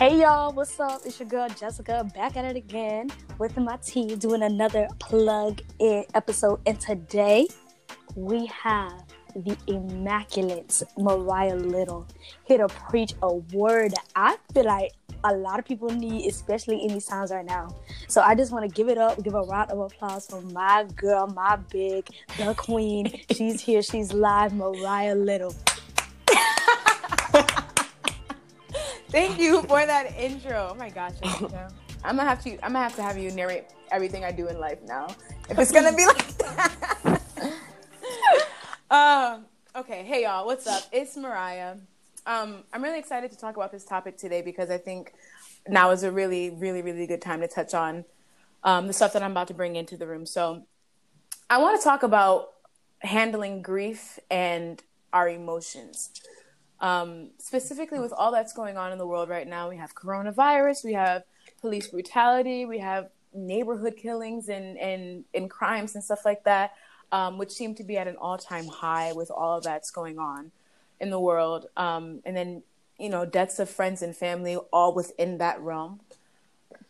Hey y'all, what's up? It's your girl Jessica back at it again with my team doing another plug in episode. And today we have the immaculate Mariah Little here to preach a word I feel like a lot of people need, especially in these times right now. So I just want to give it up, give a round of applause for my girl, my big, the queen. She's here, she's live, Mariah Little. Thank you for that intro. Oh my gosh, I'm gonna have to. I'm gonna have to have you narrate everything I do in life now. If it's gonna be like that. um. Okay. Hey y'all. What's up? It's Mariah. Um. I'm really excited to talk about this topic today because I think now is a really, really, really good time to touch on um, the stuff that I'm about to bring into the room. So, I want to talk about handling grief and our emotions. Um, specifically, with all that's going on in the world right now, we have coronavirus, we have police brutality, we have neighborhood killings and, and, and crimes and stuff like that, um, which seem to be at an all time high with all of that's going on in the world. Um, and then, you know, deaths of friends and family, all within that realm.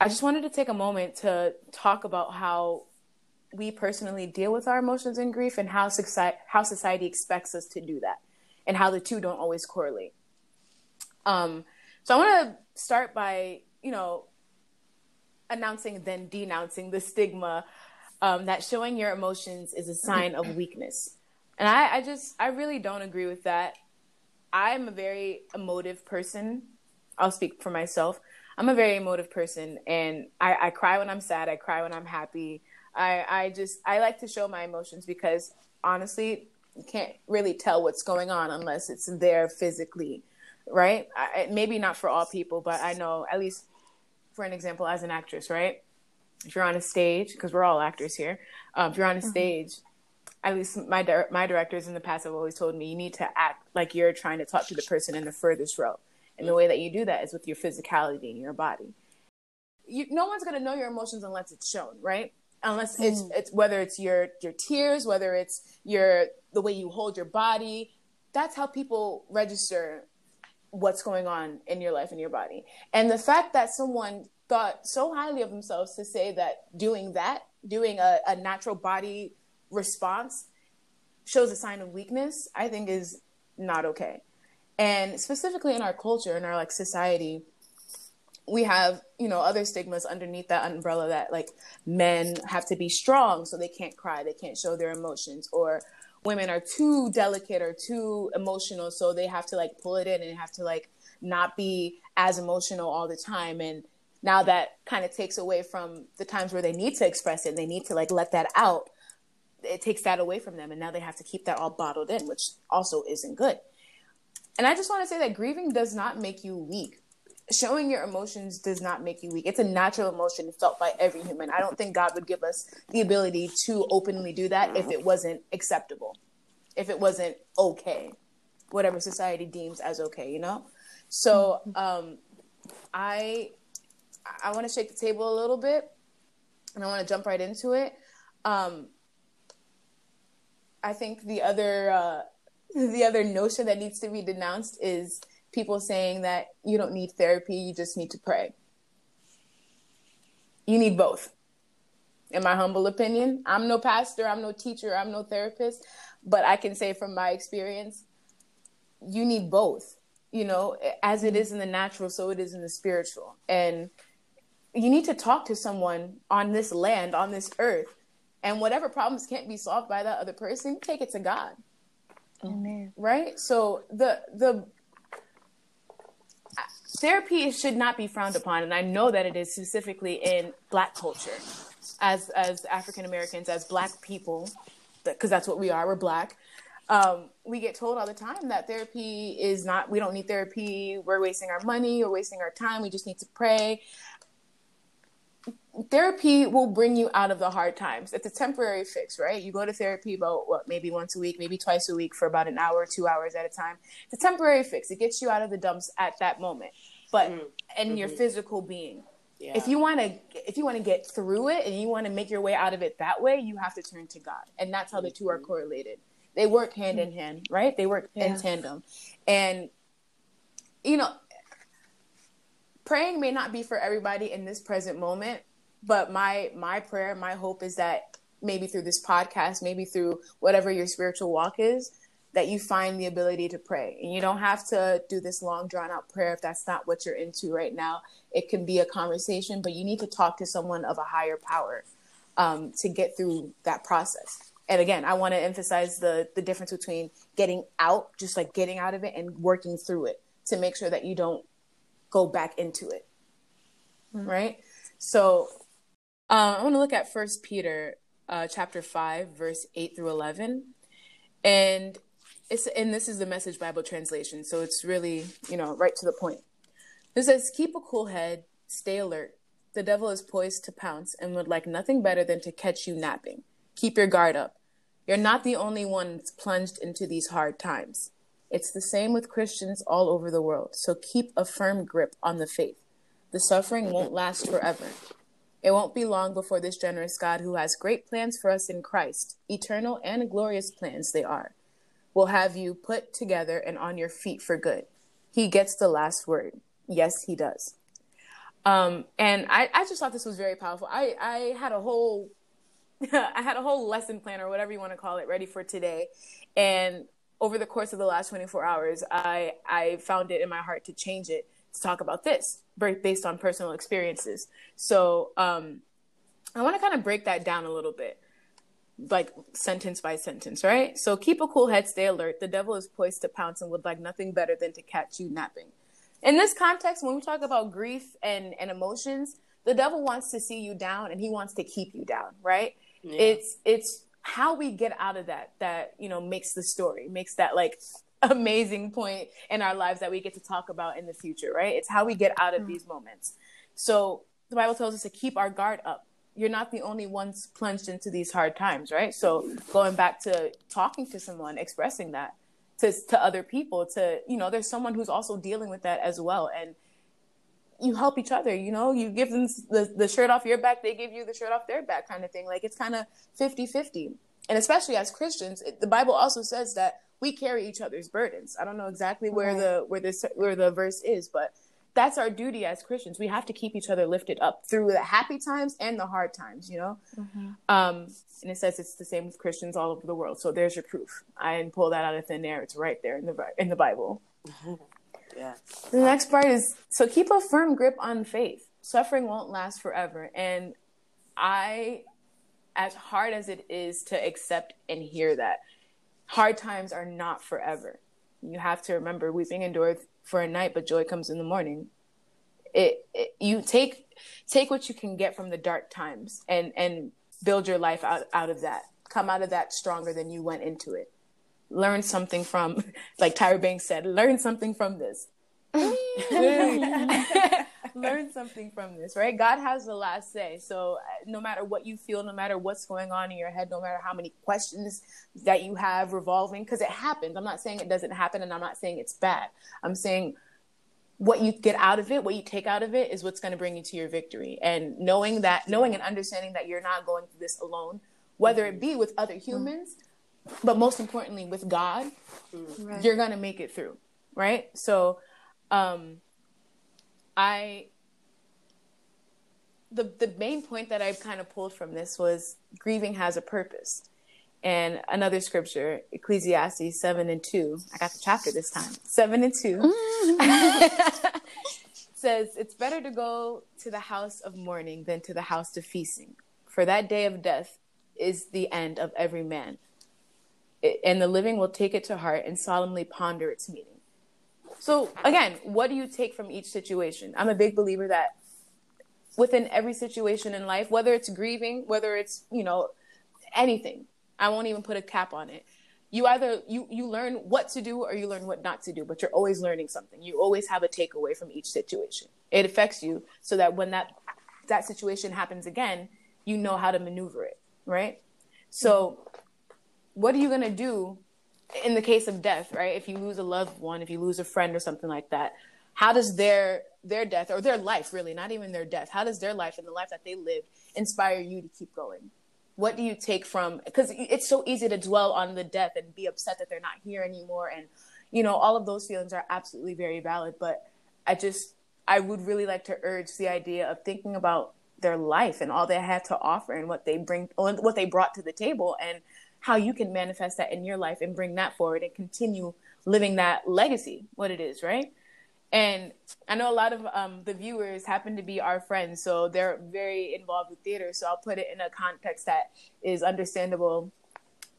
I just wanted to take a moment to talk about how we personally deal with our emotions and grief and how society, how society expects us to do that and how the two don't always correlate. Um, so I want to start by, you know, announcing then denouncing the stigma um, that showing your emotions is a sign of weakness. And I, I just, I really don't agree with that. I'm a very emotive person. I'll speak for myself. I'm a very emotive person, and I, I cry when I'm sad. I cry when I'm happy. I, I just, I like to show my emotions because honestly, you can't really tell what's going on unless it's there physically, right? I, maybe not for all people, but I know at least for an example, as an actress, right? If you're on a stage, because we're all actors here, um, if you're on a mm-hmm. stage, at least my di- my directors in the past have always told me you need to act like you're trying to talk to the person in the furthest row, and the way that you do that is with your physicality in your body. You, no one's gonna know your emotions unless it's shown, right? Unless mm. it's it's whether it's your your tears, whether it's your the way you hold your body. That's how people register what's going on in your life and your body. And the fact that someone thought so highly of themselves to say that doing that, doing a, a natural body response, shows a sign of weakness, I think is not okay. And specifically in our culture, in our like society, we have you know other stigmas underneath that umbrella that like men have to be strong so they can't cry they can't show their emotions or women are too delicate or too emotional so they have to like pull it in and have to like not be as emotional all the time. And now that kind of takes away from the times where they need to express it and they need to like let that out it takes that away from them and now they have to keep that all bottled in which also isn't good. And i just want to say that grieving does not make you weak showing your emotions does not make you weak. It's a natural emotion felt by every human. I don't think God would give us the ability to openly do that if it wasn't acceptable, if it wasn't okay, whatever society deems as okay, you know? So um, I I want to shake the table a little bit and I want to jump right into it. Um, I think the other uh, the other notion that needs to be denounced is people saying that you don't need therapy, you just need to pray. You need both. In my humble opinion, I'm no pastor, I'm no teacher, I'm no therapist, but I can say from my experience, you need both. You know, as it is in the natural, so it is in the spiritual. And you need to talk to someone on this land, on this earth. And whatever problems can't be solved by that other person, take it to God. Amen. Right? So the the therapy should not be frowned upon, and I know that it is specifically in Black culture, as as African Americans, as Black people, because that's what we are. We're Black. Um, we get told all the time that therapy is not. We don't need therapy. We're wasting our money. We're wasting our time. We just need to pray therapy will bring you out of the hard times. It's a temporary fix, right? You go to therapy about what, maybe once a week, maybe twice a week for about an hour, two hours at a time. It's a temporary fix. It gets you out of the dumps at that moment, but mm-hmm. in your mm-hmm. physical being. Yeah. If you want to, if you want to get through it and you want to make your way out of it that way, you have to turn to God, and that's how mm-hmm. the two are mm-hmm. correlated. They work hand in hand, right? They work yeah. in tandem, and you know, praying may not be for everybody in this present moment, but my my prayer, my hope is that maybe through this podcast, maybe through whatever your spiritual walk is, that you find the ability to pray. And you don't have to do this long drawn out prayer if that's not what you're into right now. It can be a conversation, but you need to talk to someone of a higher power um, to get through that process. And again, I want to emphasize the the difference between getting out, just like getting out of it, and working through it to make sure that you don't go back into it. Mm-hmm. Right. So I want to look at First Peter uh, chapter five, verse eight through eleven, and it's and this is the Message Bible translation, so it's really you know right to the point. It says, "Keep a cool head, stay alert. The devil is poised to pounce and would like nothing better than to catch you napping. Keep your guard up. You're not the only one plunged into these hard times. It's the same with Christians all over the world. So keep a firm grip on the faith. The suffering won't last forever. It won't be long before this generous God, who has great plans for us in Christ, eternal and glorious plans they are, will have you put together and on your feet for good. He gets the last word. Yes, he does. Um, and I, I just thought this was very powerful. I, I had a whole I had a whole lesson plan or whatever you want to call it ready for today. And over the course of the last 24 hours, I, I found it in my heart to change it to talk about this based on personal experiences. So um, I want to kind of break that down a little bit, like sentence by sentence, right? So keep a cool head, stay alert. The devil is poised to pounce and would like nothing better than to catch you napping. In this context, when we talk about grief and, and emotions, the devil wants to see you down and he wants to keep you down, right? Yeah. It's it's how we get out of that that you know makes the story makes that like amazing point in our lives that we get to talk about in the future right? It's how we get out of mm. these moments. So the bible tells us to keep our guard up. You're not the only ones plunged into these hard times right? So going back to talking to someone expressing that to, to other people to you know there's someone who's also dealing with that as well. And you help each other you know? You give them the, the shirt off your back they give you the shirt off their back kind of thing. Like it's kind of 50-50 and especially as christians it, the bible also says that we carry each other's burdens i don't know exactly where right. the where this where the verse is but that's our duty as christians we have to keep each other lifted up through the happy times and the hard times you know mm-hmm. um, and it says it's the same with christians all over the world so there's your proof i didn't pull that out of thin air it's right there in the in the bible mm-hmm. Yeah. The next part is so keep a firm grip on faith. Suffering won't last forever. And I, as hard as it is to accept and hear that, hard times are not forever. You have to remember weeping endured for a night, but joy comes in the morning. It, it, you take take what you can get from the dark times and and build your life out, out of that. Come out of that stronger than you went into it learn something from, like Tyra Banks said, learn something from this. learn something from this, right? God has the last say. So uh, no matter what you feel, no matter what's going on in your head, no matter how many questions that you have revolving, because it happens. I'm not saying it doesn't happen and I'm not saying it's bad. I'm saying what you get out of it, what you take out of it is what's going to bring you to your victory. And knowing that, knowing and understanding that you're not going through this alone, whether it be with other humans, mm-hmm but most importantly with god right. you're gonna make it through right so um i the the main point that i kind of pulled from this was grieving has a purpose. And another scripture ecclesiastes 7 and 2 i got the chapter this time 7 and 2 mm. says it's better to go to the house of mourning than to the house of feasting for that day of death is the end of every man. And the living will take it to heart and solemnly ponder its meaning. So, again, what do you take from each situation? I'm a big believer that within every situation in life, whether it's grieving, whether it's, you know, anything, I won't even put a cap on it. You either you you learn what to do or you learn what not to do, but you're always learning something. You always have a takeaway from each situation. It affects you so that when that that situation happens again, you know how to maneuver it, right? So what are you going to do in the case of death, right? If you lose a loved one, if you lose a friend or something like that, how does their their death or their life really, not even their death, how does their life and the life that they lived inspire you to keep going? What do you take from because it's so easy to dwell on the death and be upset that they're not here anymore and you know all of those feelings are absolutely very valid, but I just I would really like to urge the idea of thinking about their life and all they had to offer and what they bring, what they brought to the table, and how you can manifest that in your life and bring that forward and continue living that legacy, what it is, right? And I know a lot of um, the viewers happen to be our friends, so they're very involved with theater. So I'll put it in a context that is understandable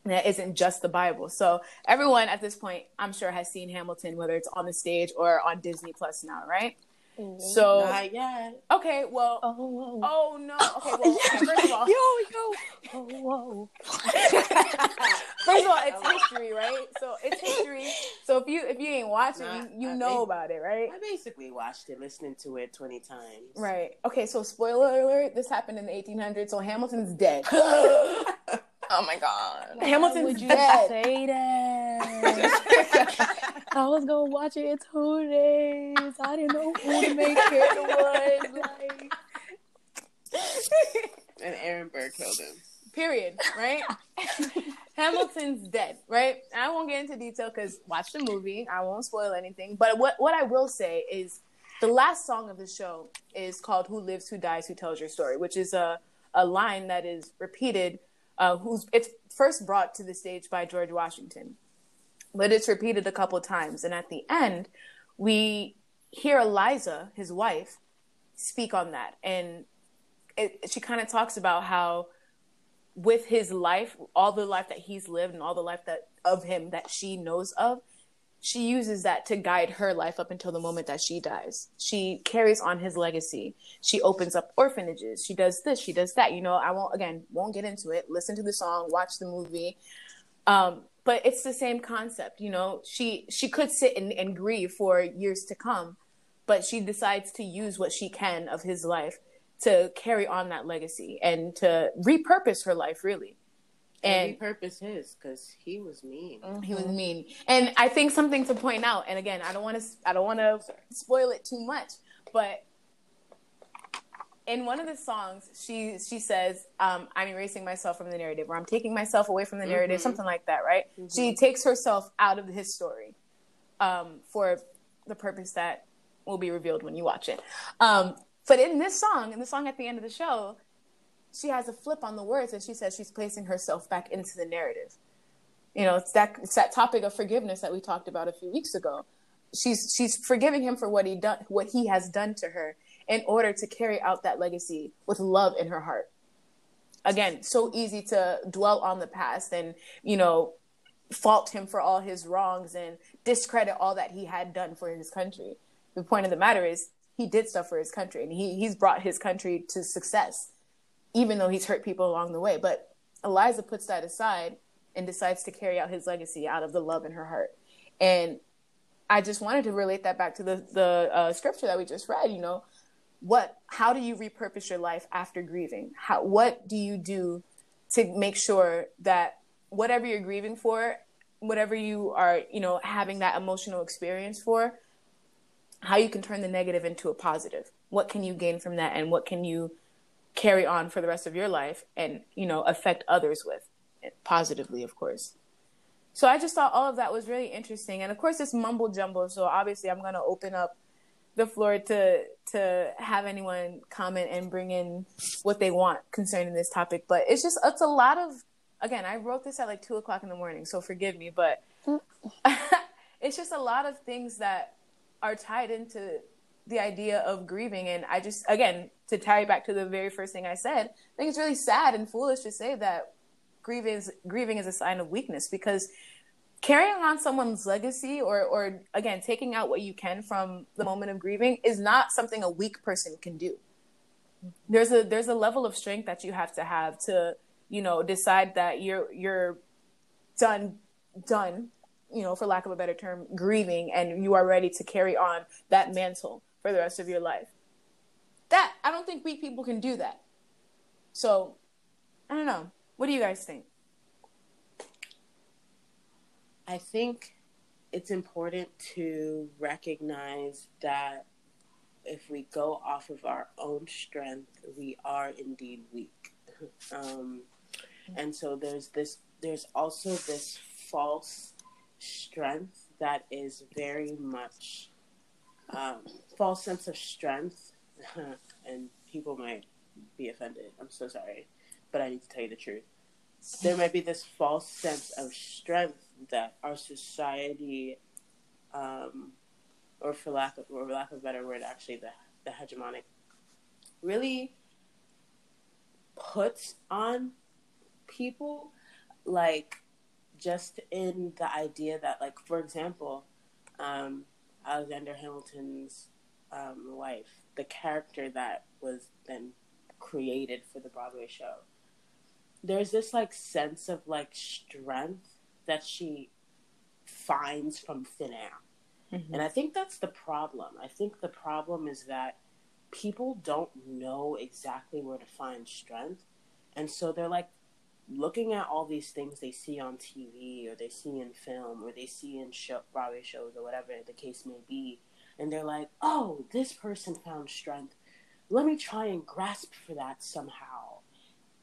that isn't just the Bible. So everyone at this point, I'm sure, has seen Hamilton, whether it's on the stage or on Disney Plus now, right? So not yet. Okay, well, Oh, whoa. oh no. Okay, well, okay, first of all, yo, yo. Oh, whoa. first of all, it's history, right? So it's history. So if you if you ain't watching, Nah, you, you I know about it, right? I basically watched it, listening to it 20 times. Right. Okay, so spoiler alert, this happened in the 1800s, so Hamilton's dead. Oh my god. Hamilton's Why would you dead. say that? I was gonna watch it in two days. I didn't know who the main character was. Like, And Aaron Burr killed him. Period. Right? Hamilton's dead, right? I won't get into detail because watch the movie. I won't spoil anything. But what, what I will say is the last song of the show is called Who Lives, Who Dies, Who Tells Your Story, which is a, a line that is repeated, uh, who's it's first brought to the stage by George Washington. But it's repeated a couple times. And at the end, we hear Eliza, his wife, speak on that. And it, she kind of talks about how with his life, all the life that he's lived and all the life that of him that she knows of, she uses that to guide her life up until the moment that she dies. She carries on his legacy. She opens up orphanages. She does this. She does that. You know, I won't again won't get into it. Listen to the song, watch the movie. Um, but it's the same concept. You know, she she could sit and, and grieve for years to come, but she decides to use what she can of his life to carry on that legacy and to repurpose her life really. And And repurpose his because he was mean. Mm-hmm. he was mean. And I think something to point out, and again, I don't want to, I don't want to spoil it too much, but in one of the songs, she she says, um, "I'm erasing myself from the narrative," or "I'm taking myself away from the narrative," Mhm. something like that, right? She takes herself out of his story um, for the purpose that will be revealed when you watch it. Um, but in this song, in the song at the end of the show, she has a flip on the words, and she says she's placing herself back into the narrative you know it's that it's that topic of forgiveness that we talked about a few weeks ago she's she's forgiving him for what he done what he has done to her in order to carry out that legacy with love in her heart again so easy to dwell on the past and you know fault him for all his wrongs and discredit all that he had done for his country the point of the matter is he did stuff for his country and he, he's brought his country to success even though he's hurt people along the way but eliza puts that aside and decides to carry out his legacy out of the love in her heart. And I just wanted to relate that back to the the uh, scripture that we just read. You know, what? How do you repurpose your life after grieving? How? What do you do to make sure that whatever you're grieving for, whatever you are, you know, having that emotional experience for, how you can turn the negative into a positive? What can you gain from that, and what can you carry on for the rest of your life, and you know, affect others with? positively, of course. So I just thought all of that was really interesting, and of course, it's mumble jumble. So obviously, I'm going to open up the floor to to have anyone comment and bring in what they want concerning this topic. But it's just it's a lot of again. I wrote this at like two o'clock in the morning, so forgive me, but it's just a lot of things that are tied into the idea of grieving. And I just again to tie back to the very first thing I said, I think it's really sad and foolish to say that grieving is, grieving is a sign of weakness because carrying on someone's legacy or or again taking out what you can from the moment of grieving is not something a weak person can do. There's a there's a level of strength that you have to have to you know decide that you're you're done done you know for lack of a better term grieving and you are ready to carry on that mantle for the rest of your life. That i don't think weak people can do that. So i don't know. What do you guys think I think it's important to recognize that if we go off of our own strength, we are indeed weak. Um, and so there's this, there's also this false strength that is very much um, false sense of strength, and people might be offended. I'm so sorry, but I need to tell you the truth. There might be this false sense of strength that our society, um, or for lack of or lack of a better word, actually the the hegemonic, really puts on people, like just in the idea that, like for example, um, Alexander Hamilton's um, wife, the character that was then created for the Broadway show. There's this like sense of like strength that she finds from thin air. Mm-hmm. And I think that's the problem. I think the problem is that people don't know exactly where to find strength. And so they're like looking at all these things they see on TV or they see in film or they see in show, Broadway shows or whatever the case may be. And they're like, oh, this person found strength. Let me try and grasp for that somehow.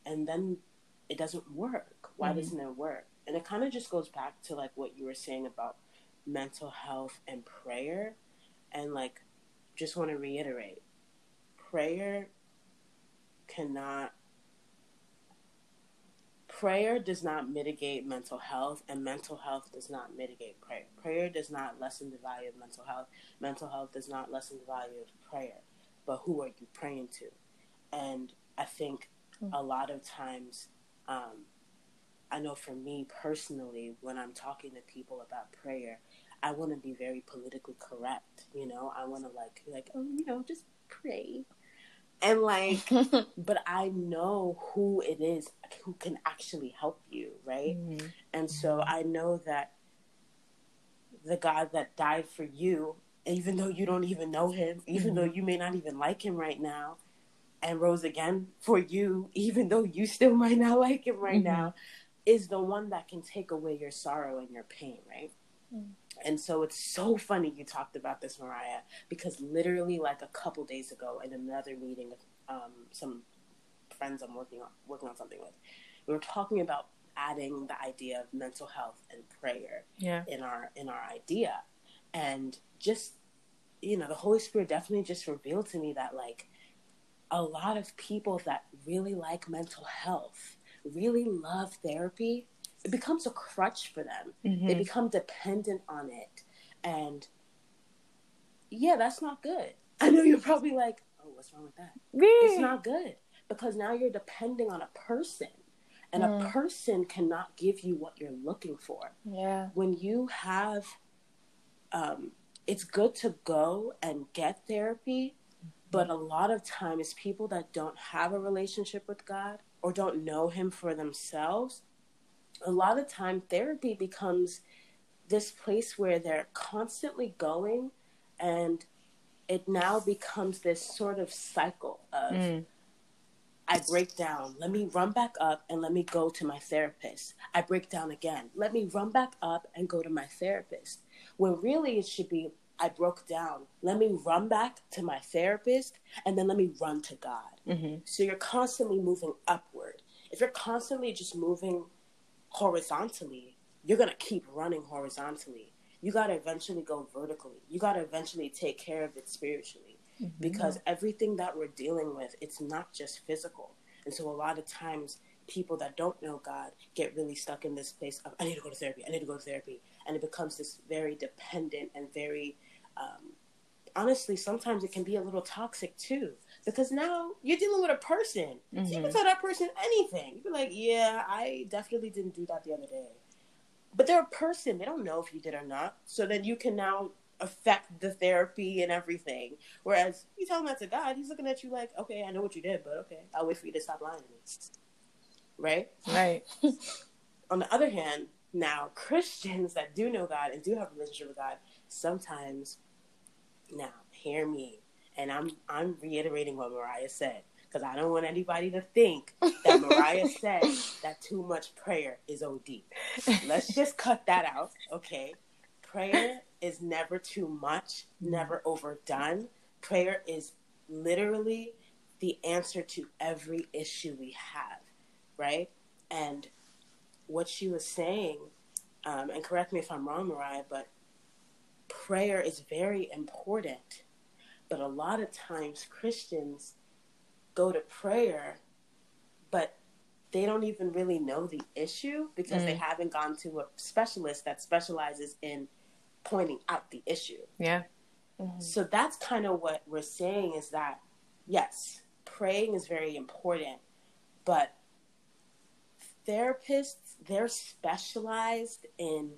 And then it doesn't work. Why mm-hmm. doesn't it work? And it kind of just goes back to like what you were saying about mental health and prayer. And like, just want to reiterate prayer cannot prayer does not mitigate mental health and mental health does not mitigate prayer prayer does not lessen the value of mental health mental health does not lessen the value of prayer but who are you praying to and i think mm-hmm. a lot of times um, i know for me personally when i'm talking to people about prayer i want to be very politically correct you know i want to like like oh you know just pray and like but i know who it is who can actually help you right mm-hmm. and so i know that the god that died for you even though you don't even know him even mm-hmm. though you may not even like him right now and rose again for you even though you still might not like him right mm-hmm. now is the one that can take away your sorrow and your pain right mm. And so it's so funny you talked about this, Mariah, because literally like a couple days ago in another meeting with um, some friends I'm working on working on something with, we were talking about adding the idea of mental health and prayer yeah. in our in our idea, and just you know the Holy Spirit definitely just revealed to me that like a lot of people that really like mental health really love therapy it becomes a crutch for them. Mm-hmm. They become dependent on it. And yeah, that's not good. I know you're probably like, oh, what's wrong with that? It's not good because now you're depending on a person. And mm. a person cannot give you what you're looking for. Yeah. When you have, um, it's good to go and get therapy, but a lot of times people that don't have a relationship with God or don't know Him for themselves, a lot of time therapy becomes this place where they're constantly going and it now becomes this sort of cycle of mm. I break down, let me run back up and let me go to my therapist. I break down again, let me run back up and go to my therapist. When really it should be I broke down, let me run back to my therapist and then let me run to God. Mm-hmm. So you're constantly moving upward. If you're constantly just moving horizontally, you're going to keep running horizontally. You got to eventually go vertically. You got to eventually take care of it spiritually mm-hmm. because everything that we're dealing with, it's not just physical. And so a lot of times people that don't know God get really stuck in this place of I need to go to therapy. I need to go to therapy, and it becomes this very dependent and very um, honestly, sometimes it can be a little toxic too because now you're dealing with a person. Mm-hmm. So you can tell that person anything. You be like, yeah, I definitely didn't do that the other day. But they're a person. They don't know if you did or not. So then you can now affect the therapy and everything. Whereas you tell him that to God, he's looking at you like, okay, I know what you did, but okay, I'll wait for you to stop lying to me. Right? Right. On the other hand, now Christians that do know God and do have a relationship with God, sometimes, now, hear me and I'm I'm reiterating what Mariah said because I don't want anybody to think that Mariah said that too much prayer is OD. Let's just cut that out, okay? Prayer is never too much, never overdone. Prayer is literally the answer to every issue we have, right? And what she was saying, um, and correct me if I'm wrong, Mariah, but prayer is very important. But a lot of times Christians go to prayer, but they don't even really know the issue because mm. they haven't gone to a specialist that specializes in pointing out the issue. Yeah. Mm-hmm. So that's kind of what we're saying is that yes, praying is very important, but therapists, they're specialized in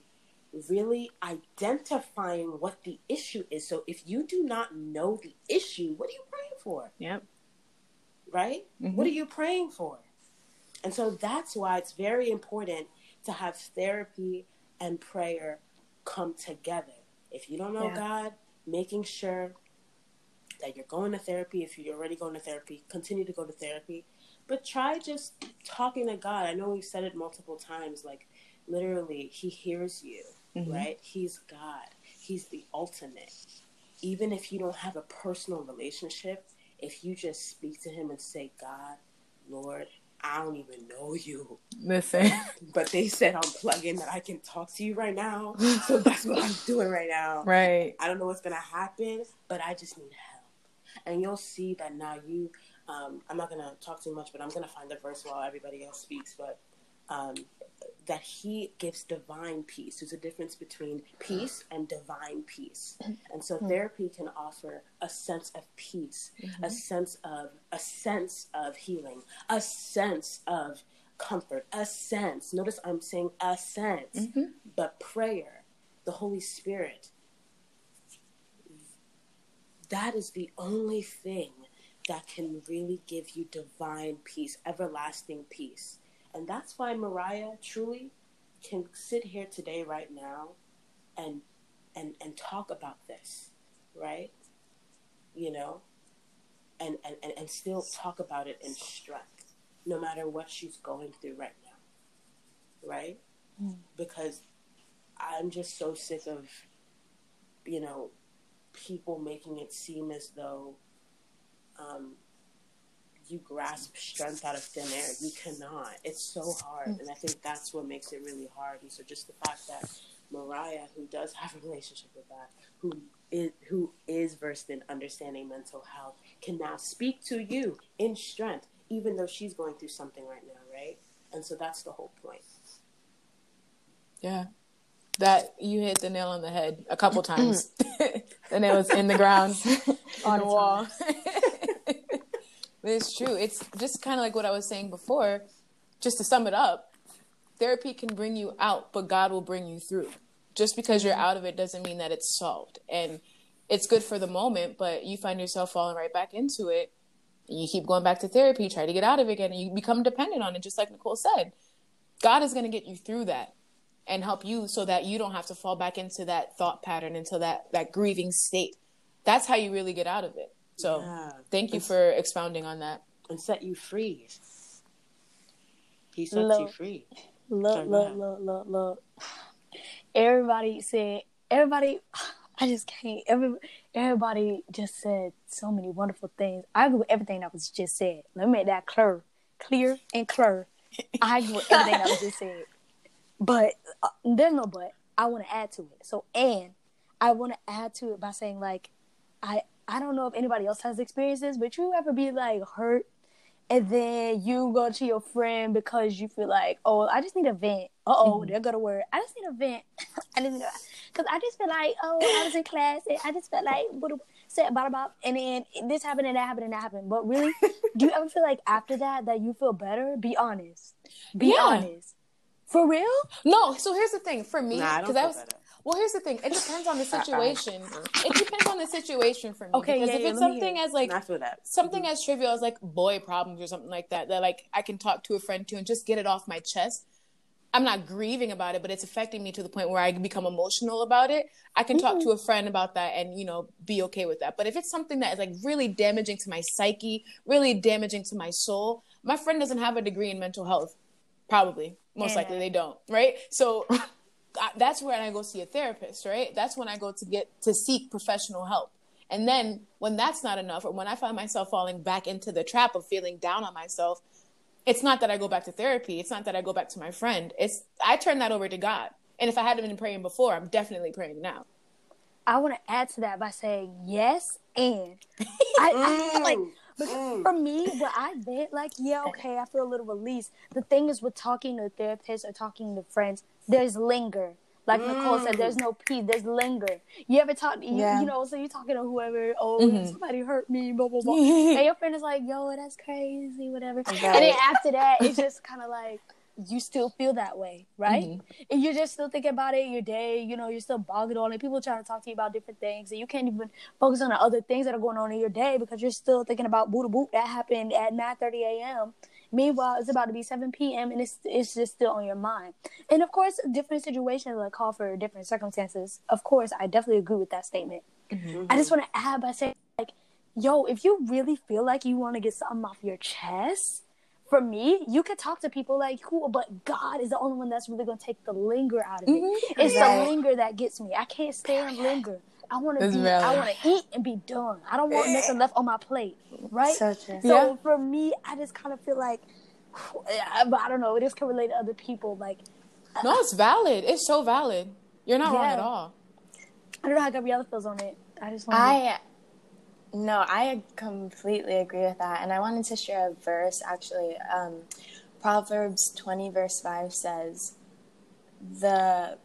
really identifying what the issue is. So if you do not know the issue, what are you praying for? Yep. Right? Mm-hmm. What are you praying for? And so that's why it's very important to have therapy and prayer come together. If you don't know yeah. God, making sure that you're going to therapy. If you're already going to therapy, continue to go to therapy. But try just talking to God. I know we've said it multiple times. Like, literally, He hears you, mm-hmm. right? He's God, He's the ultimate. Even if you don't have a personal relationship, if you just speak to Him and say, God, Lord, I don't even know you. Listen. But they said I'm plugging that I can talk to you right now. So that's what I'm doing right now. Right. I don't know what's going to happen, but I just need help. And you'll see that now you, um, I'm not going to talk too much, but I'm going to find the verse while everybody else speaks. But um, that he gives divine peace. There's a difference between peace and divine peace. And so mm-hmm. therapy can offer a sense of peace, mm-hmm. a sense of a sense of healing, a sense of comfort, a sense. Notice I'm saying a sense. Mm-hmm. But prayer, the Holy Spirit, that is the only thing that can really give you divine peace, everlasting peace. And that's why Mariah truly can sit here today, right now, and and and talk about this, right? You know, and and and, and still talk about it in strength, no matter what she's going through right now, right? Mm. Because I'm just so sick of, you know, people making it seem as though um, you grasp strength out of thin air. You cannot. It's so hard. And I think that's what makes it really hard. And so just the fact that Mariah, who does have a relationship with that, who is who is versed in understanding mental health, can now speak to you in strength, even though she's going through something right now, right? And so that's the whole point. Yeah. That you hit the nail on the head a couple times. the nail was in the ground, on the wall. It's true. It's just kind of like what I was saying before. Just to sum it up, therapy can bring you out, but God will bring you through. Just because you're out of it doesn't mean that it's solved. And it's good for the moment, but you find yourself falling right back into it. And you keep going back to therapy, try to get out of it again, and you become dependent on it, just like Nicole said. God is going to get you through that and help you so that you don't have to fall back into that thought pattern, into that, that grieving state. That's how you really get out of it. So yeah. thank you for expounding on that. And set you free. He sets look, you free. Look, look, look, look, look. Everybody said, everybody, I just can't. Every, everybody just said so many wonderful things. I agree with everything that was just said. Let me make that clear, clear and clear. I agree with everything that was just said. But uh, there's no but. I want to add to it. So, and I want to add to it by saying, like, I I don't know if anybody else has experiences, but you ever be like hurt and then you go to your friend because you feel like, oh, I just need a vent. Uh oh, mm-hmm. they're gonna word. I just need a vent. I just need because I just feel like, oh, I was in class and I just felt like, say about about, and then this happened and that happened and that happened. But really, do you ever feel like after that that you feel better? Be honest. Be yeah. honest. For real? No. So here's the thing. For me, because nah, I, I was. Better. Well, here's the thing. It depends on the situation. it depends on the situation for me. Okay, because yeah, if it's something as like something mm-hmm. as trivial as like boy problems or something like that, that like I can talk to a friend to and just get it off my chest. I'm not grieving about it, but it's affecting me to the point where I become emotional about it. I can talk mm-hmm. to a friend about that and you know be okay with that. But if it's something that is like really damaging to my psyche, really damaging to my soul, my friend doesn't have a degree in mental health. Probably, most yeah. likely they don't, right? So that's where I go see a therapist, right? That's when I go to get to seek professional help. And then when that's not enough, or when I find myself falling back into the trap of feeling down on myself, it's not that I go back to therapy. It's not that I go back to my friend. It's I turn that over to God. And if I hadn't been praying before, I'm definitely praying now. I want to add to that by saying yes and I, I mm, like because mm. for me, what I vent, like, yeah, okay, I feel a little release. The thing is, with talking to therapists or talking to friends, there's linger. Like Nicole said, there's no peace. There's linger. You ever talk? You, Yeah. you know, so you're talking to whoever. Oh, Mhm. somebody hurt me. Blah blah blah. and your friend is like, "Yo, that's crazy." Whatever. And then after that, it's just kind of like you still feel that way, right? Mhm. And you're just still thinking about it your day. You know, you're still bogged on it. People trying to talk to you about different things, and you can't even focus on the other things that are going on in your day because you're still thinking about boo to boot that happened at 9:30 a.m. Meanwhile, it's about to be 7 p.m. and it's it's just still on your mind. And of course, different situations like call for different circumstances. Of course, I definitely agree with that statement. Mm-hmm. I just want to add by saying, like, yo, if you really feel like you want to get something off your chest, for me, you could talk to people like cool, but God is the only one that's really gonna take the linger out of it. Mm-hmm. It's Right. the linger that gets me. I can't stand linger. I want to be. valid. I want to eat and be done. I don't want nothing left on my plate. Right. So true. So Yeah. for me, I just kind of feel like, but I don't know. This can relate to other people. Like No, it's valid. It's so valid. You're not wrong at all. I don't know how Gabriella feels on it. I just want. I no, I completely agree with that, and I wanted to share a verse. Actually, um, Proverbs twenty verse five says, "The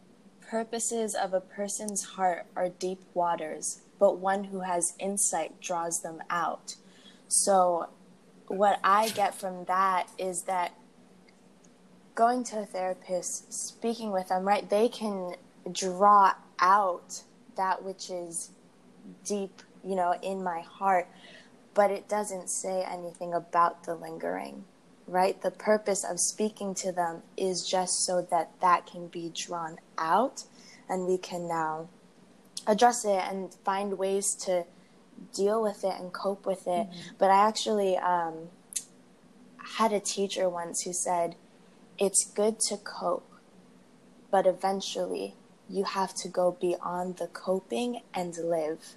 purposes of a person's heart are deep waters, but one who has insight draws them out." So, what I get from that is that going to a therapist, speaking with them, right? They can draw out that which is deep, you know, in my heart, but it doesn't say anything about the lingering, right? The purpose of speaking to them is just so that that can be drawn out and we can now address it and find ways to deal with it and cope with it. But I actually um, had a teacher once who said, it's good to cope, but eventually you have to go beyond the coping and live,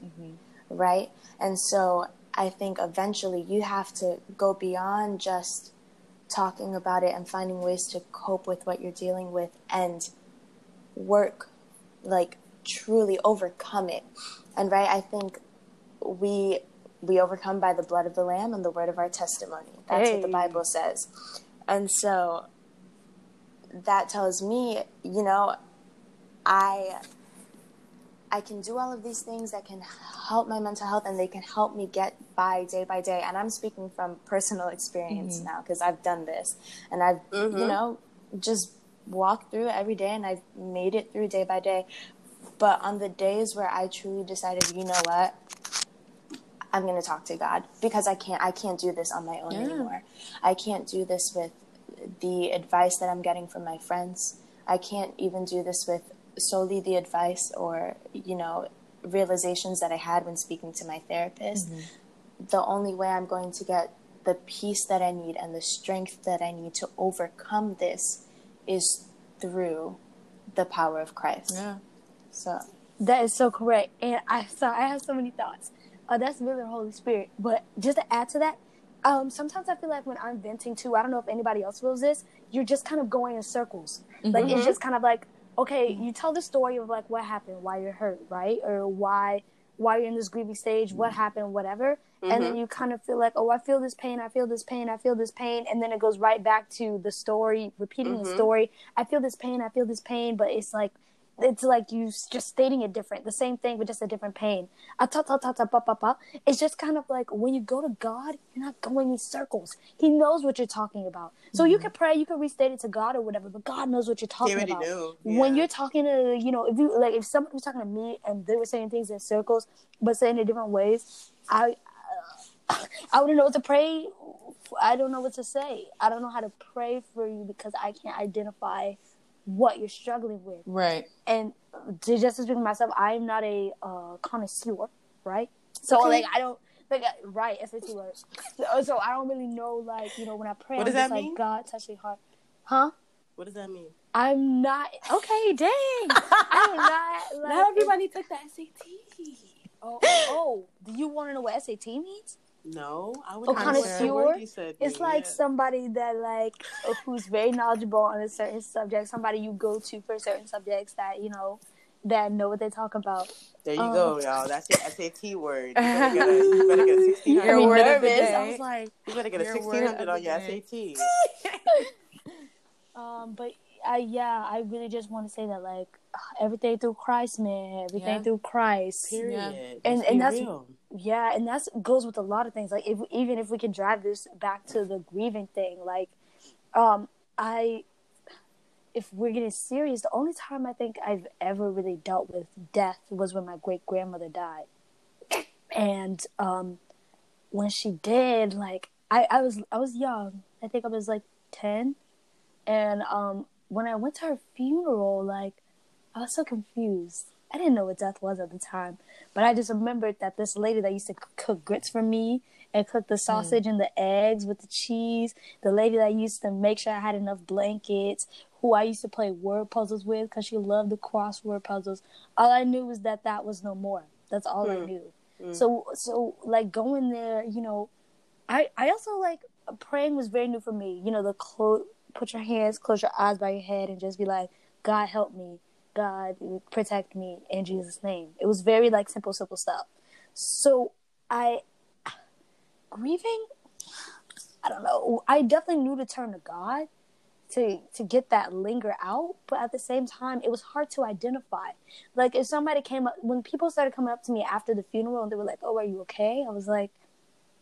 right? And so I think eventually you have to go beyond just talking about it and finding ways to cope with what you're dealing with and work like truly overcome it. And right, I think we we overcome by the blood of the lamb and the word of our testimony. That's what the Bible says. And so that tells me, you know, I I can do all of these things that can help my mental health and they can help me get by day by day. And I'm speaking from personal experience mm-hmm. now because I've done this and I've, you mm-hmm. know, just walked through every day and I've made it through day by day. But on the days where I truly decided, you know what, I'm going to talk to God because I can't I can't do this on my own Yeah. anymore. I can't do this with the advice that I'm getting from my friends. I can't even do this with solely the advice or, you know, realizations that I had when speaking to my therapist. The only way I'm going to get the peace that I need and the strength that I need to overcome this is through the power of Christ. Yeah. So, That is so correct. And I sorry, I have so many thoughts. Uh, that's really the Holy Spirit. But just to add to that, um, sometimes I feel like when I'm venting too, I don't know if anybody else feels this, you're just kind of going in circles. Like it's just kind of like, okay, you tell the story of like what happened, why you're hurt, right? Or why why you're in this grieving stage, what happened, whatever. And then mm-hmm. you kind of feel like, oh, I feel this pain, I feel this pain, I feel this pain, and then it goes right back to the story, repeating the mm-hmm. story. I feel this pain, I feel this pain, but it's like it's like you just stating it different, the same thing, but just a different pain. It's just kind of like when you go to God, you're not going in circles. He knows what you're talking about. So you mm-hmm. can pray, you can restate it to God or whatever, but God knows what you're talking about. knew, When you're talking to, you know, if you like, if somebody was talking to me and they were saying things in circles, but saying it different ways, I, uh, I wouldn't know what to pray. I don't know what to say. I don't know how to pray for you because I can't identify what you're struggling with Right. and to just to speak for myself, I am not a uh, connoisseur, right? So Okay. like I don't like uh, right SAT words. So, so I don't really know like you know when I pray, What I'm does just that like mean? God touch your heart, huh? What does that mean? I'm not okay. Dang, I'm not. Like, Not everybody took the SAT. Oh, oh, do you want to know what SAT means? No, I would Oh, what connoisseur? word you said. It's like yeah. somebody that like who's very knowledgeable on a certain subject. Somebody you go to for certain subjects that you know that know what they talk about. There you Um, go, y'all. That's your SAT word. You better get a, you better get a sixteen Your I hundred. mean, word of the nervous. I was like, You better get a Your sixteen word hundred of on your day. SAT. um, but I yeah, I really just want to say that like everything through Christ, man. Everything Yeah. through Christ. Period. And- Let's and that's- real. Yeah, and that goes with a lot of things. Like if even if we can drive this back to the grieving thing, like um I if we're getting serious, the only time I think I've ever really dealt with death was when my great grandmother died. And um when she did, like I, I was I was young. I think I was like ten. And um when I went to her funeral, like I was so confused. I didn't know what death was at the time, but I just remembered that this lady that used to cook grits for me and cook the sausage and the eggs with the cheese, the lady that used to make sure I had enough blankets, who I used to play word puzzles with because she loved the crossword puzzles. All I knew was that that was no more. That's all I Mm. knew. So so like going there, you know, I I also like praying was very new for me. You know, the clo- put your hands, close your eyes by your head, and just be like, God help me, God protect me in Jesus' name. It was very like simple, simple stuff. So I grieving. I don't know. I definitely knew to turn to God to to get that linger out, but at the same time, it was hard to identify. Like if somebody came up when people started coming up to me after the funeral and they were like, "Oh, are you okay?" I was like,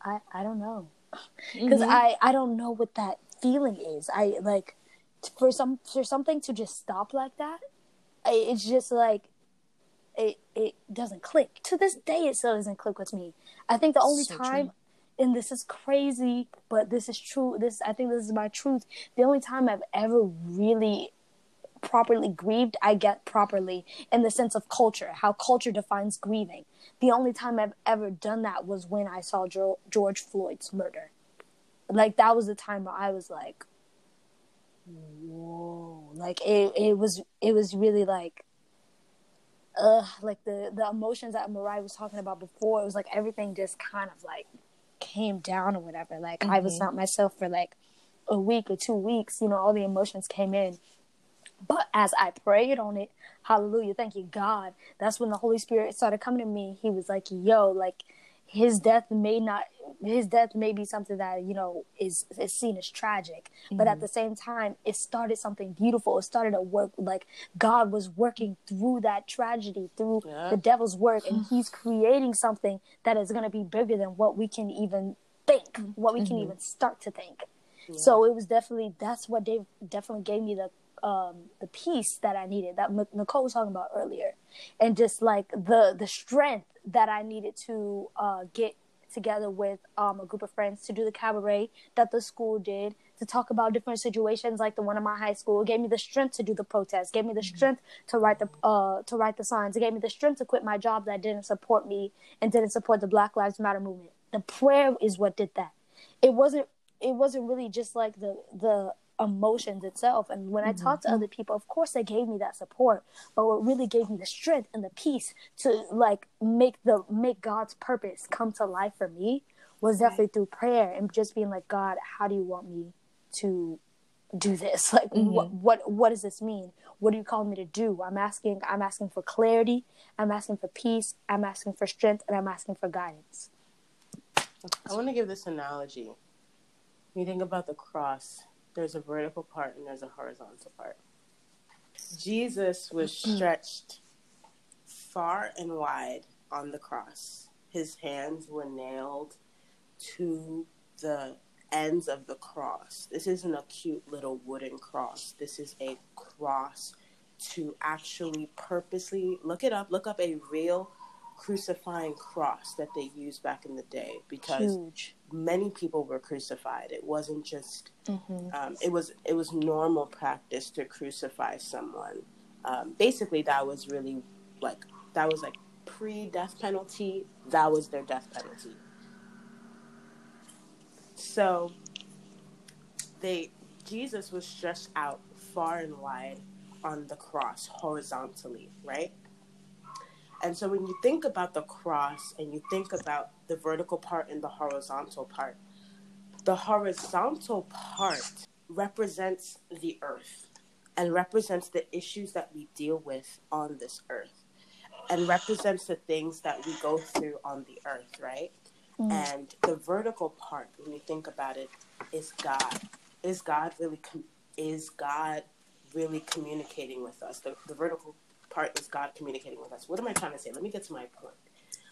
"I I don't know." because Mhm. I I don't know what that feeling is. I like for some for something to just stop like that. It's just like it it doesn't click. To this day, it still doesn't click with me. I think the only So time, true. and this is crazy, but this is true. This I think this is my truth. The only time I've ever really properly grieved, I get properly in the sense of culture, how culture defines grieving. The only time I've ever done that was when I saw jo- George Floyd's murder. Like that was the time where I was like, whoa! Like it, it was, it was really like, uh, like the the emotions that Mariah was talking about before. It was like everything just kind of like came down or whatever. Like I was not myself for like a week or two weeks. You know, all the emotions came in. But as I prayed on it, hallelujah, thank you, God, that's when the Holy Spirit started coming to me. He was like, yo, like his death may not his death may be something that, you know, is is seen as tragic. But at mm-hmm. the same time, it started something beautiful. It started a work like God was working through that tragedy, through Yeah. the devil's work, and he's creating something that is gonna be bigger than what we can even think, what we can mm-hmm. even start to think. So it was definitely that's what Dave definitely gave me the um the peace that I needed that M- Nicole was talking about earlier, and just like the the strength that I needed to uh get together with um a group of friends to do the cabaret that the school did to talk about different situations like the one in my high school it gave me the strength to do the protest gave me the strength to write the uh to write the signs it gave me the strength to quit my job that didn't support me and didn't support the black lives matter movement. The prayer is what did that. It wasn't it wasn't really just like the the emotions itself. And when i mm-hmm. talked to other people of course they gave me that support but what really gave me the strength and the peace to like make the make god's purpose come to life for me was definitely through prayer and just being like god how do you want me to do this? Like what mm-hmm. what what does this mean? What do you call me to do? I'm asking i'm asking for clarity. I'm asking for peace. I'm asking for strength and i'm asking for guidance. I want to give this analogy. When you think about the cross, there's a vertical part and there's a horizontal part. Jesus was stretched far and wide on the cross. His hands were nailed to the ends of the cross. This isn't a cute little wooden cross. This is a cross to actually purposely look it up, look up a real crucifying cross that they used back in the day because huge many people were crucified. It wasn't just mm-hmm. um, it was it was normal practice to crucify someone. Um, basically, that was really like that was like pre death penalty. That was their death penalty. So they Jesus was stretched out far and wide on the cross horizontally, right? And so when you think about the cross and you think about the vertical part and the horizontal part, the horizontal part represents the earth. and represents the issues that we deal with on this earth and represents the things that we go through on the earth, right? Mm. And the vertical part, when you think about it, is God. Is God really com- is God really communicating with us? The, the vertical part is God communicating with us. What am I trying to say? Let me get to my point.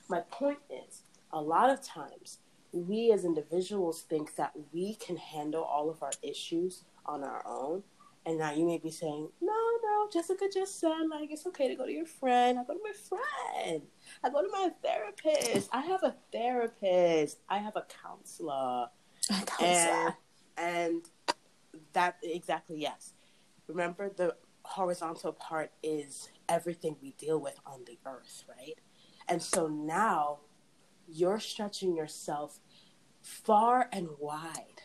My point is, a lot of times we as individuals think that we can handle all of our issues on our own. And now you may be saying, no, no, Jessica just said, like, it's okay to go to your friend. I go to my friend. I go to my therapist. I have a therapist. I have a counselor. A counselor. And, and that, exactly, yes. Remember, the horizontal part is everything we deal with on the earth, right? And so now you're stretching yourself far and wide,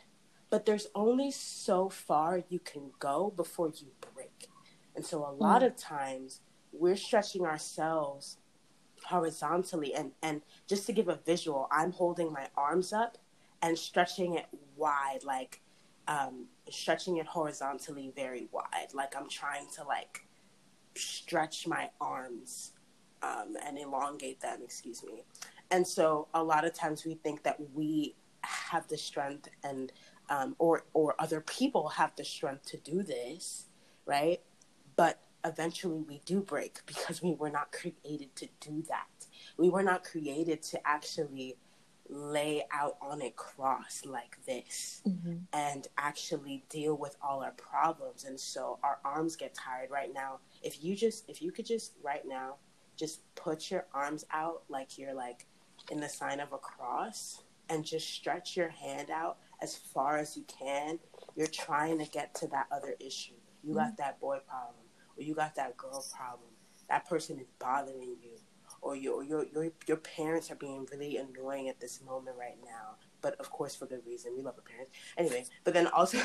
but there's only so far you can go before you break. And so a lot mm. of times we're stretching ourselves horizontally and and just to give a visual, I'm holding my arms up and stretching it wide like um, stretching it horizontally very wide like I'm trying to like stretch my arms um, and elongate them, excuse me. And so a lot of times we think that we have the strength and um, or or other people have the strength to do this, right? But eventually we do break because we were not created to do that. We were not created to actually lay out on a cross like this mm-hmm. and actually deal with all our problems. And so our arms get tired right now. If you just if you could just right now just put your arms out like you're like in the sign of a cross and just stretch your hand out as far as you can you're trying to get to that other issue. You mm-hmm. got that boy problem or you got that girl problem. That person is bothering you or your your your your parents are being really annoying at this moment right now. But of course, for good reason. We love our parents, anyway. But then also,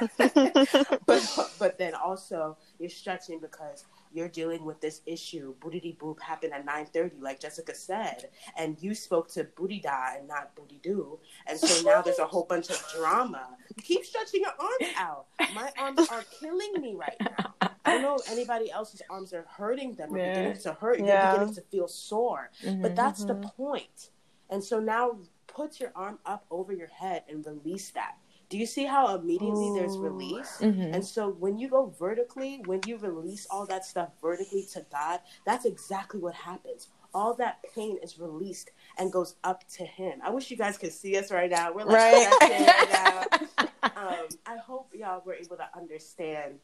but but then also, you're stretching because you're dealing with this issue. Booty boop happened at 9:30, like Jessica said, and you spoke to Booty da and not booty do, and so now there's a whole bunch of drama. Keep stretching your arms out. My arms are killing me right now. I don't know if anybody else's arms are hurting them or yeah. beginning to hurt. You're beginning to feel sore. Mm-hmm, but that's mm-hmm. the point. And so now put your arm up over your head and release that. Do you see how immediately Ooh. there's release? Mm-hmm. And so when you go vertically, when you release all that stuff vertically to God, that's exactly what happens. All that pain is released and goes up to Him. I wish you guys could see us right now. We're like right, right now. um, I hope y'all were able to understand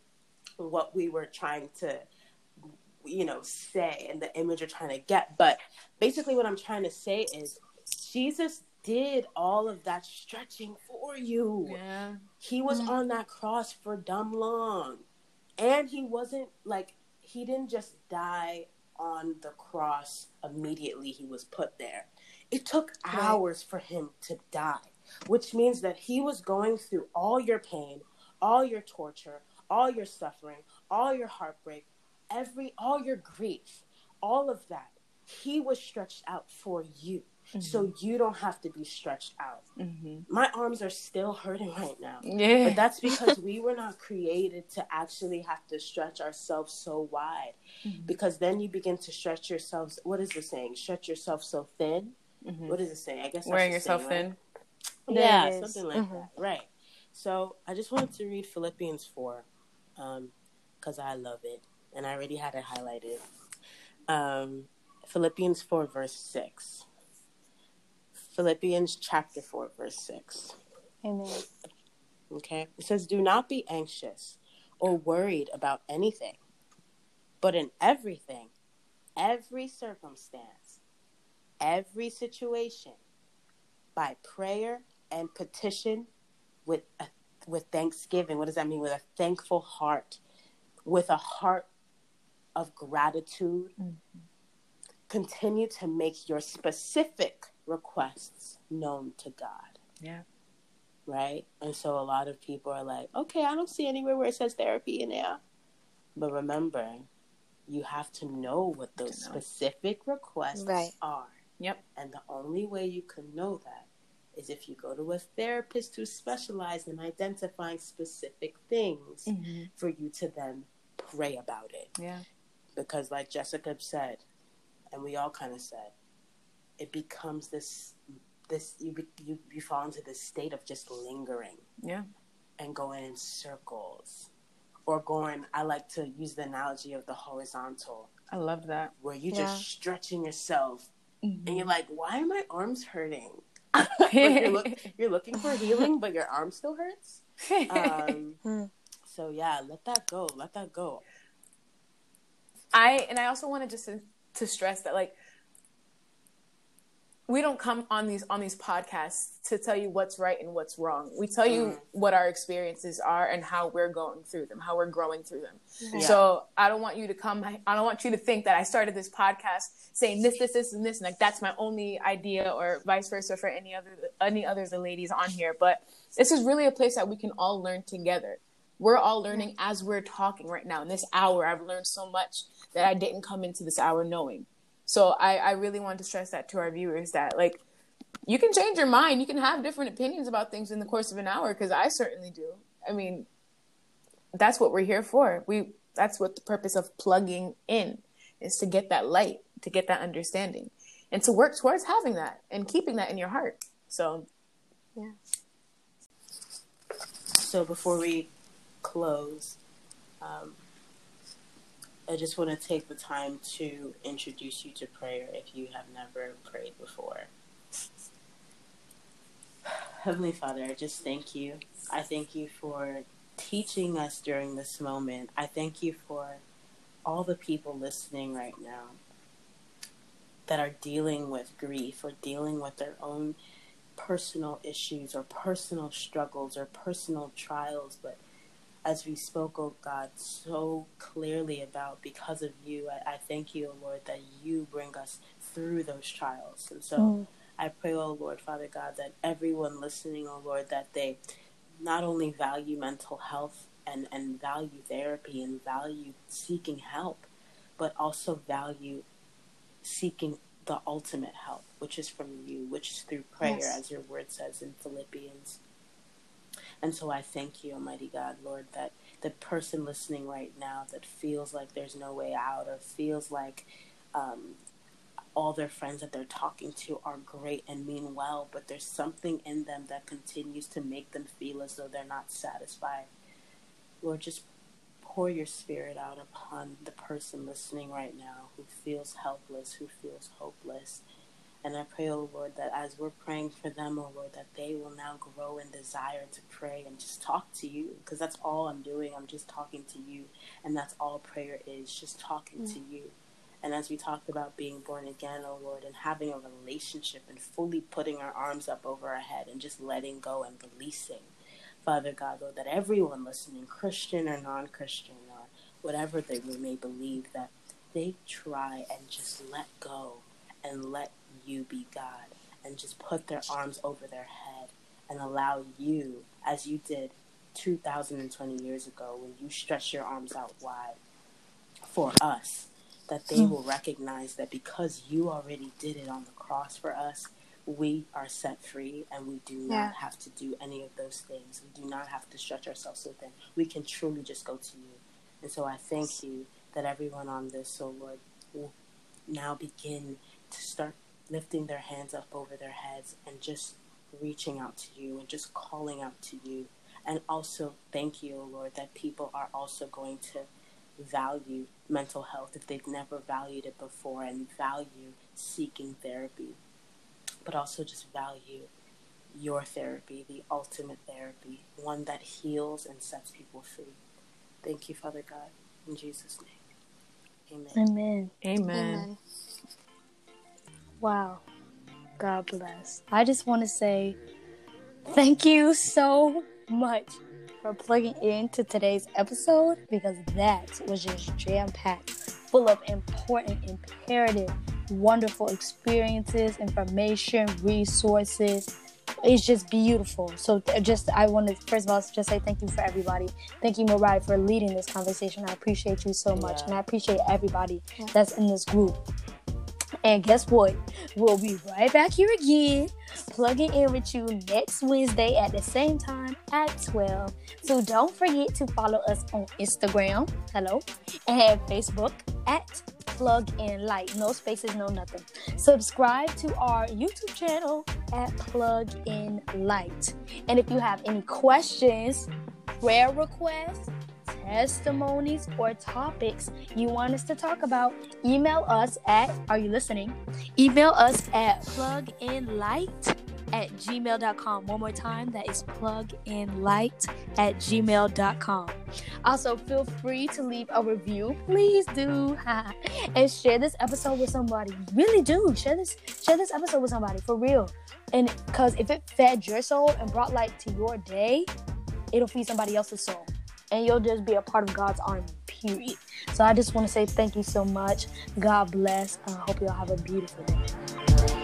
what we were trying to you know say and the image you're trying to get. But basically what i'm trying to say is jesus did all of that stretching for you. Yeah. He was mm-hmm. on that cross for dumb long. And he wasn't like he didn't just die on the cross immediately he was put there. It took hours for him to die which means that he was going through all your pain all your torture all your suffering, all your heartbreak, every all your grief, all of that. He was stretched out for you. Mm-hmm. So you don't have to be stretched out. Mm-hmm. My arms are still hurting right now. Yeah. But that's because we were not created to actually have to stretch ourselves so wide. Mm-hmm. Because then you begin to stretch yourselves. What is the saying? Stretch yourself so thin. Mm-hmm. What is it saying? I guess wearing yourself saying, thin. Right? Yeah, something like mm-hmm. that. Right. So I just wanted to read Philippians 4 because um, I love it, and I already had it highlighted. Um, Philippians 4, verse 6. Philippians chapter 4, verse 6. Amen. Okay. It says, Do not be anxious or worried about anything, but in everything, every circumstance, every situation, by prayer and petition with a with thanksgiving. What does that mean? With a thankful heart, with a heart of gratitude. Mm-hmm. Continue to make your specific requests known to God. Yeah. Right? And so a lot of people are like, okay, I don't see anywhere where it says therapy in there. But remember, you have to know what those specific requests right. are. Yep. And the only way you can know that is if you go to a therapist who specializes in identifying specific things mm-hmm. for you to then pray about it. Yeah. Because, like Jessica said, and we all kind of said, it becomes this this you you you fall into this state of just lingering. Yeah. And going in circles, or going. I like to use the analogy of the horizontal. I love that. Where you Yeah. just stretching yourself, Mm-hmm. and you're like, "Why are my arms hurting?" You're, look, you're looking for healing, but your arm still hurts. Um, Hmm. so yeah, let that go. Let that go. I and I also wanted just to, to stress that like we don't come on these on these podcasts to tell you what's right and what's wrong. We tell you Mhm. what our experiences are and how we're going through them, how we're growing through them. Yeah. So I don't want you to come. I don't want you to think that I started this podcast saying this, this, this, and this, and like that's my only idea, or vice versa for any other any other of the ladies on here. But this is really a place that we can all learn together. We're all learning as we're talking right now. In this hour, I've learned so much that I didn't come into this hour knowing. So I, I really want to stress that to our viewers that like you can change your mind, you can have different opinions about things in the course of an hour because I certainly do. I mean, that's what we're here for. We that's what the purpose of plugging in is to get that light, to get that understanding, and to work towards having that and keeping that in your heart. So yeah. So before we close, um, I just want to take the time to introduce you to prayer if you have never prayed before. Heavenly Father, I just thank you. I thank you for teaching us during this moment. I thank you for all the people listening right now that are dealing with grief or dealing with their own personal issues or personal struggles or personal trials, but as we spoke, oh God, so clearly about because of you, I, I thank you, oh Lord, that you bring us through those trials. And so Mm. I pray, oh Lord, Father God, that everyone listening, oh Lord, that they not only value mental health and, and value therapy and value seeking help, but also value seeking the ultimate help, which is from you, which is through prayer, Yes. as your word says in Philippians. And so I thank you, Almighty God, Lord, that the person listening right now that feels like there's no way out or feels like um, all their friends that they're talking to are great and mean well, but there's something in them that continues to make them feel as though they're not satisfied. Lord, just pour your spirit out upon the person listening right now who feels helpless, who feels hopeless. And I pray, oh Lord, that as we're praying for them, oh Lord, that they will now grow in desire to pray and just talk to you. Because that's all I'm doing. I'm just talking to you. And that's all prayer is, just talking to mm. you. And as we talked about being born again, oh Lord, and having a relationship and fully putting our arms up over our head and just letting go and releasing. Father God, Lord, that everyone listening, Christian or non Christian, or whatever they may believe, that they try and just let go and let you be God and just put their arms over their head and allow you, as you did 2020 years ago when you stretched your arms out wide for us, that they will recognize that because you already did it on the cross for us, we are set free and we do not have to do any of those things. We do not have to stretch ourselves so thin. We can truly just go to you. And so I thank you that everyone on this, so Lord, will now begin to start lifting their hands up over their heads and just reaching out to you and just calling out to you. And also, thank you, O Lord, that people are also going to value mental health if they've never valued it before and value seeking therapy, but also just value your therapy, the ultimate therapy, one that heals and sets people free. Thank you, Father God. In Jesus' name. Amen. Amen. Amen. Amen. Wow. God bless. I just want to say thank you so much for plugging into today's episode because that was just jam packed, full of important, imperative, wonderful experiences, information, resources. It's just beautiful. So, just I want to first of all just say thank you for everybody. Thank you, Mariah, for leading this conversation. I appreciate you so much, Yeah. and I appreciate everybody that's in this group. And guess what? We'll be right back here again plugging in with you next Wednesday at the same time at 12. So don't forget to follow us on Instagram, hello, and Facebook at Plug in Light. No spaces, no nothing. Subscribe to our YouTube channel at Plug in Light. And if you have any questions, prayer requests, testimonies, or topics you want us to talk about, email us at, are you listening? Email us at pluginlight at gmail.com. One more time, that is pluginlight at gmail.com. Also, feel free to leave a review. Please do. and share this episode with somebody. Really do. Share this, share this episode with somebody for real. And because if it fed your soul and brought light to your day, it'll feed somebody else's soul. And you'll just be a part of God's army, period. So I just want to say thank you so much. God bless. I hope y'all have a beautiful day.